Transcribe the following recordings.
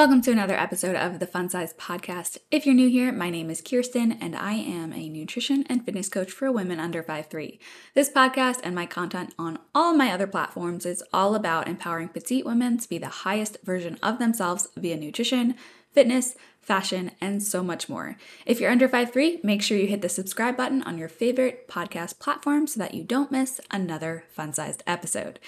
Welcome to another episode of the Fun Size Podcast. If you're new here, my name is Kirsten and I am a nutrition and fitness coach for women under 5'3. This podcast and my content on all my other platforms is all about empowering petite women to be the highest version of themselves via nutrition, fitness, fashion, and so much more. If you're under 5'3, make sure you hit the subscribe button on your favorite podcast platform so that you don't miss another fun sized episode.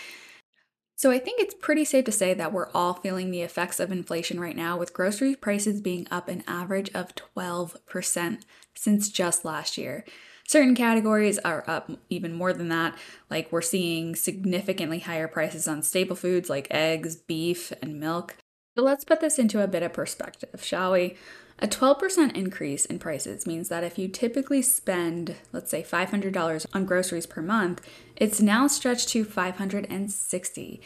So I think it's pretty safe to say that we're all feeling the effects of inflation right now, with grocery prices being up an average of 12% since just last year. Certain categories are up even more than that, like we're seeing significantly higher prices on staple foods like eggs, beef, and milk. But let's put this into a bit of perspective, shall we? A 12% increase in prices means that if you typically spend, let's say, $500 on groceries per month, it's now stretched to 560.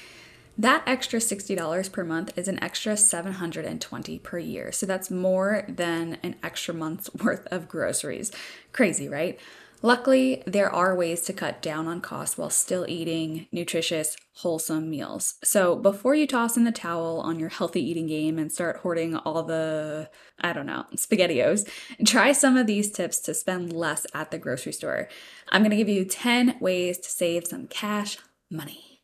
That extra $60 per month is an extra 720 per year. So that's more than an extra month's worth of groceries. Crazy, right? Luckily, there are ways to cut down on costs while still eating nutritious, wholesome meals. So before you toss in the towel on your healthy eating game and start hoarding all the, I don't know, SpaghettiOs, try some of these tips to spend less at the grocery store. I'm gonna give you 10 ways to save some cash money.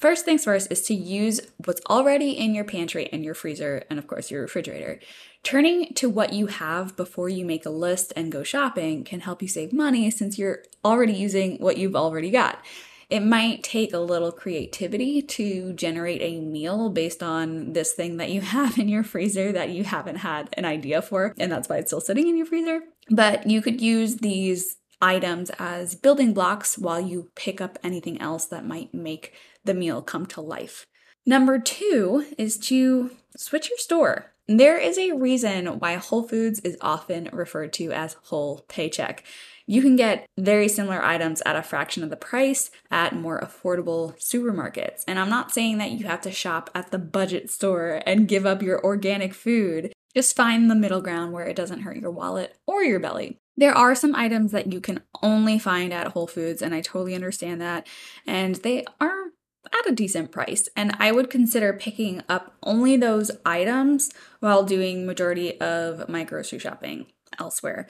First things first is to use what's already in your pantry and your freezer, and of course your refrigerator. Turning to what you have before you make a list and go shopping can help you save money since you're already using what you've already got. It might take a little creativity to generate a meal based on this thing that you have in your freezer that you haven't had an idea for, and that's why it's still sitting in your freezer. But you could use these items as building blocks while you pick up anything else that might make the meal come to life. Number two is to switch your store. There is a reason why Whole Foods is often referred to as whole paycheck. You can get very similar items at a fraction of the price at more affordable supermarkets. And I'm not saying that you have to shop at the budget store and give up your organic food. Just find the middle ground where it doesn't hurt your wallet or your belly. There are some items that you can only find at Whole Foods, and I totally understand that. And they are at a decent price and i would consider picking up only those items while doing majority of my grocery shopping elsewhere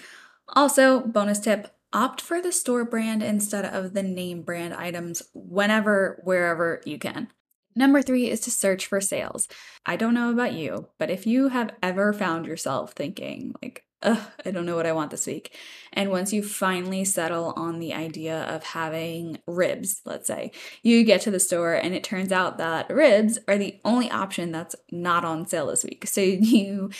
also bonus tip opt for the store brand instead of the name brand items whenever wherever you can Number three is to search for sales. I don't know about you, but if you have ever found yourself thinking, like, I don't know what I want this week. And once you finally settle on the idea of having ribs, let's say, you get to the store and it turns out that ribs are the only option that's not on sale this week. So you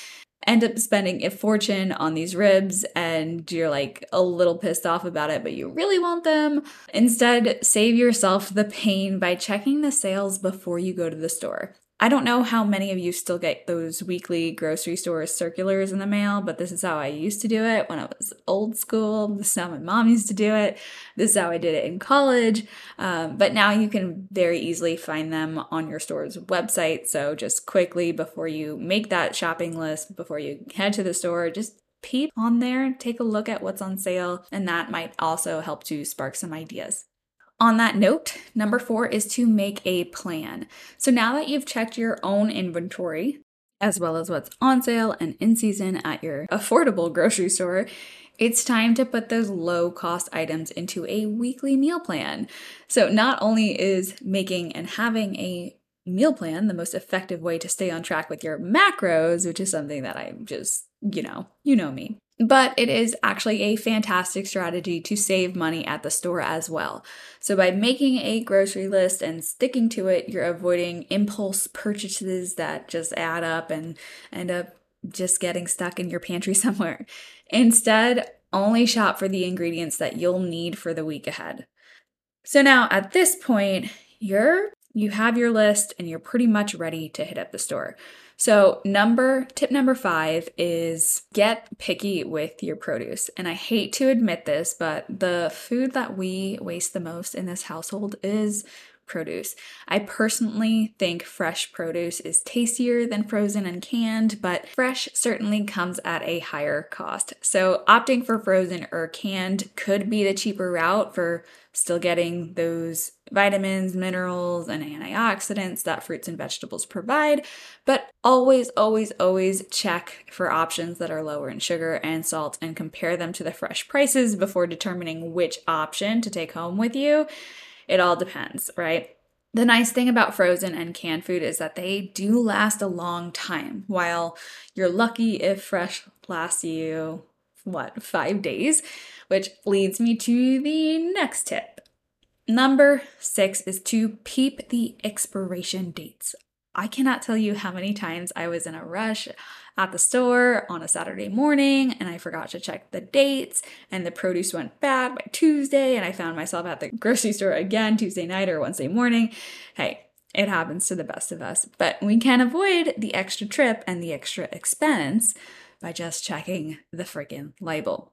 end up spending a fortune on these ribs and you're like a little pissed off about it, but you really want them. Instead, save yourself the pain by checking the sales before you go to the store. I don't know how many of you still get those weekly grocery store circulars in the mail, but this is how I used to do it when I was old school. This is how my mom used to do it. This is how I did it in college. Um, but now you can very easily find them on your store's website. So just quickly before you make that shopping list, before you head to the store, just peep on there, take a look at what's on sale, and that might also help to spark some ideas. On that note, number four is to make a plan. So now that you've checked your own inventory, as well as what's on sale and in season at your affordable grocery store, it's time to put those low cost items into a weekly meal plan. So, not only is making and having a meal plan the most effective way to stay on track with your macros, which is something that I'm just, you know, you know me but it is actually a fantastic strategy to save money at the store as well. So, by making a grocery list and sticking to it, you're avoiding impulse purchases that just add up and end up just getting stuck in your pantry somewhere. Instead, only shop for the ingredients that you'll need for the week ahead. So, now at this point, you're you have your list and you're pretty much ready to hit up the store. So, number tip number 5 is get picky with your produce. And I hate to admit this, but the food that we waste the most in this household is produce. I personally think fresh produce is tastier than frozen and canned, but fresh certainly comes at a higher cost. So opting for frozen or canned could be the cheaper route for still getting those vitamins, minerals, and antioxidants that fruits and vegetables provide. But always, always, always check for options that are lower in sugar and salt and compare them to the fresh prices before determining which option to take home with you. It all depends, right? The nice thing about frozen and canned food is that they do last a long time. While you're lucky if fresh lasts you, what, five days? Which leads me to the next tip. Number six is to peep the expiration dates. I cannot tell you how many times I was in a rush at the store on a Saturday morning and I forgot to check the dates and the produce went bad by Tuesday and I found myself at the grocery store again Tuesday night or Wednesday morning. Hey, it happens to the best of us, but we can avoid the extra trip and the extra expense by just checking the freaking label.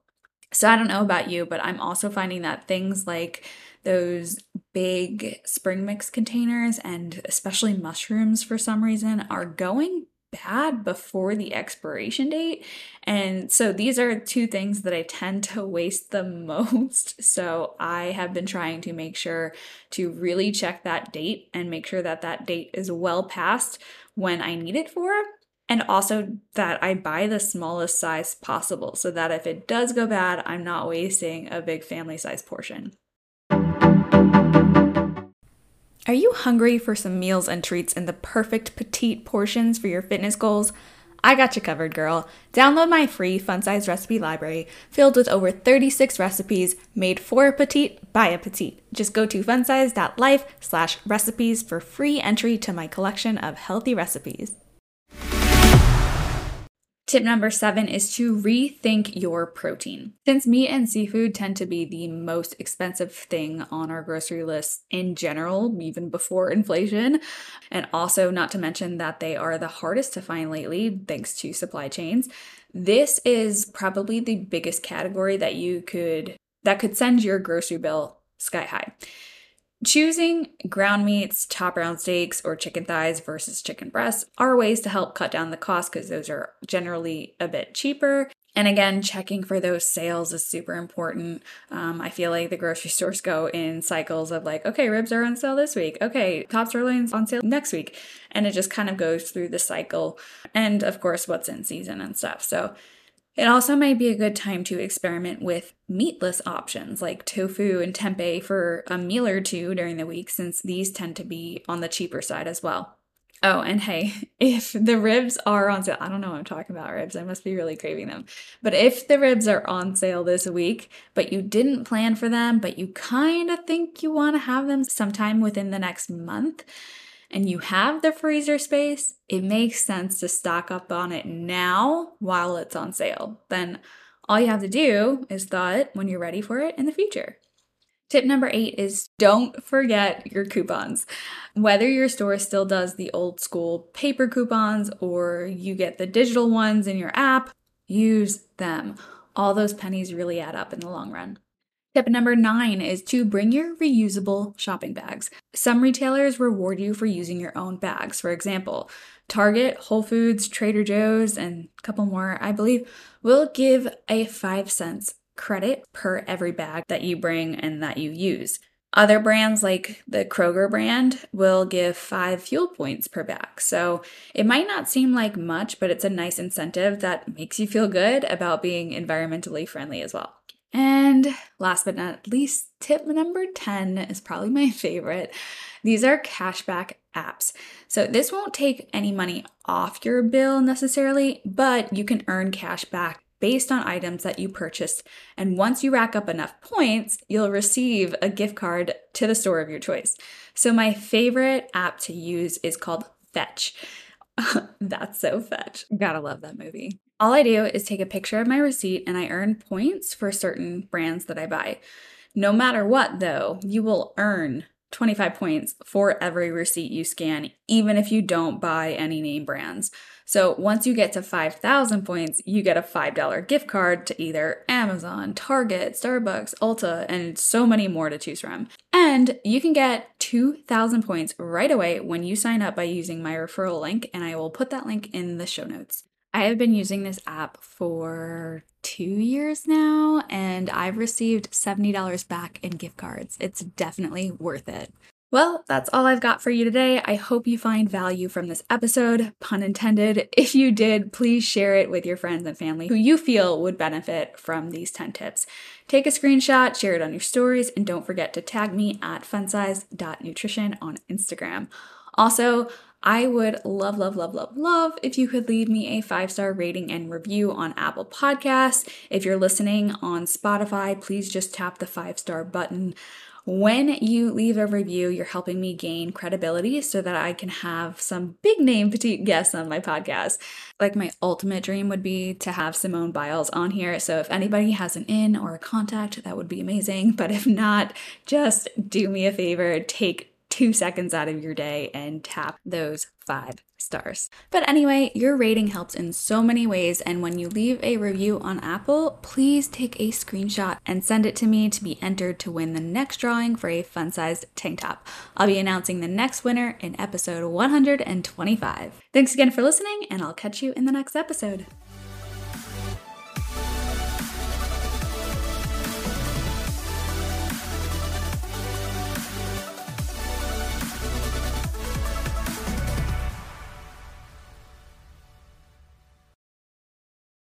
So I don't know about you, but I'm also finding that things like those big spring mix containers and especially mushrooms for some reason are going bad before the expiration date. And so these are two things that I tend to waste the most. So I have been trying to make sure to really check that date and make sure that that date is well past when I need it for. And also that I buy the smallest size possible so that if it does go bad, I'm not wasting a big family size portion. Are you hungry for some meals and treats in the perfect petite portions for your fitness goals? I got you covered, girl. Download my free fun size recipe library filled with over 36 recipes made for a petite by a petite. Just go to funsized.life slash recipes for free entry to my collection of healthy recipes. Tip number seven is to rethink your protein. Since meat and seafood tend to be the most expensive thing on our grocery list in general, even before inflation, and also not to mention that they are the hardest to find lately thanks to supply chains, this is probably the biggest category that you could that could send your grocery bill sky high. Choosing ground meats, top round steaks, or chicken thighs versus chicken breasts are ways to help cut down the cost because those are generally a bit cheaper. And again, checking for those sales is super important. Um, I feel like the grocery stores go in cycles of like, okay, ribs are on sale this week. Okay, top sirloin's on sale next week. And it just kind of goes through the cycle. And of course, what's in season and stuff. So it also might be a good time to experiment with meatless options like tofu and tempeh for a meal or two during the week, since these tend to be on the cheaper side as well. Oh, and hey, if the ribs are on sale, I don't know I'm talking about ribs. I must be really craving them. But if the ribs are on sale this week, but you didn't plan for them, but you kind of think you want to have them sometime within the next month, and you have the freezer space, it makes sense to stock up on it now while it's on sale. Then all you have to do is thaw it when you're ready for it in the future. Tip number eight is don't forget your coupons. Whether your store still does the old school paper coupons or you get the digital ones in your app, use them. All those pennies really add up in the long run. Tip number nine is to bring your reusable shopping bags. Some retailers reward you for using your own bags. For example, Target, Whole Foods, Trader Joe's, and a couple more, I believe, will give a 5 cents credit per every bag that you bring and that you use. Other brands like the Kroger brand will give five fuel points per bag. So it might not seem like much, but it's a nice incentive that makes you feel good about being environmentally friendly as well. And last but not least, tip number 10 is probably my favorite. These are cashback apps. So this won't take any money off your bill necessarily, but you can earn cash back based on items that you purchased. And once you rack up enough points, you'll receive a gift card to the store of your choice. So my favorite app to use is called Fetch. That's so fetch. Gotta love that movie. All I do is take a picture of my receipt and I earn points for certain brands that I buy. No matter what, though, you will earn 25 points for every receipt you scan, even if you don't buy any name brands. So once you get to 5,000 points, you get a $5 gift card to either Amazon, Target, Starbucks, Ulta, and so many more to choose from. And you can get 2,000 points right away when you sign up by using my referral link, and I will put that link in the show notes. I have been using this app for two years now, and I've received $70 back in gift cards. It's definitely worth it. Well, that's all I've got for you today. I hope you find value from this episode, pun intended. If you did, please share it with your friends and family who you feel would benefit from these 10 tips. Take a screenshot, share it on your stories, and don't forget to tag me at funsize.nutrition on Instagram. Also, I would love, love, love, love, love if you could leave me a five star rating and review on Apple Podcasts. If you're listening on Spotify, please just tap the five star button. When you leave a review, you're helping me gain credibility so that I can have some big name petite guests on my podcast. Like, my ultimate dream would be to have Simone Biles on here. So, if anybody has an in or a contact, that would be amazing. But if not, just do me a favor, take two seconds out of your day and tap those five stars. But anyway, your rating helps in so many ways, and when you leave a review on Apple, please take a screenshot and send it to me to be entered to win the next drawing for a fun sized tank top. I'll be announcing the next winner in episode 125. Thanks again for listening, and I'll catch you in the next episode.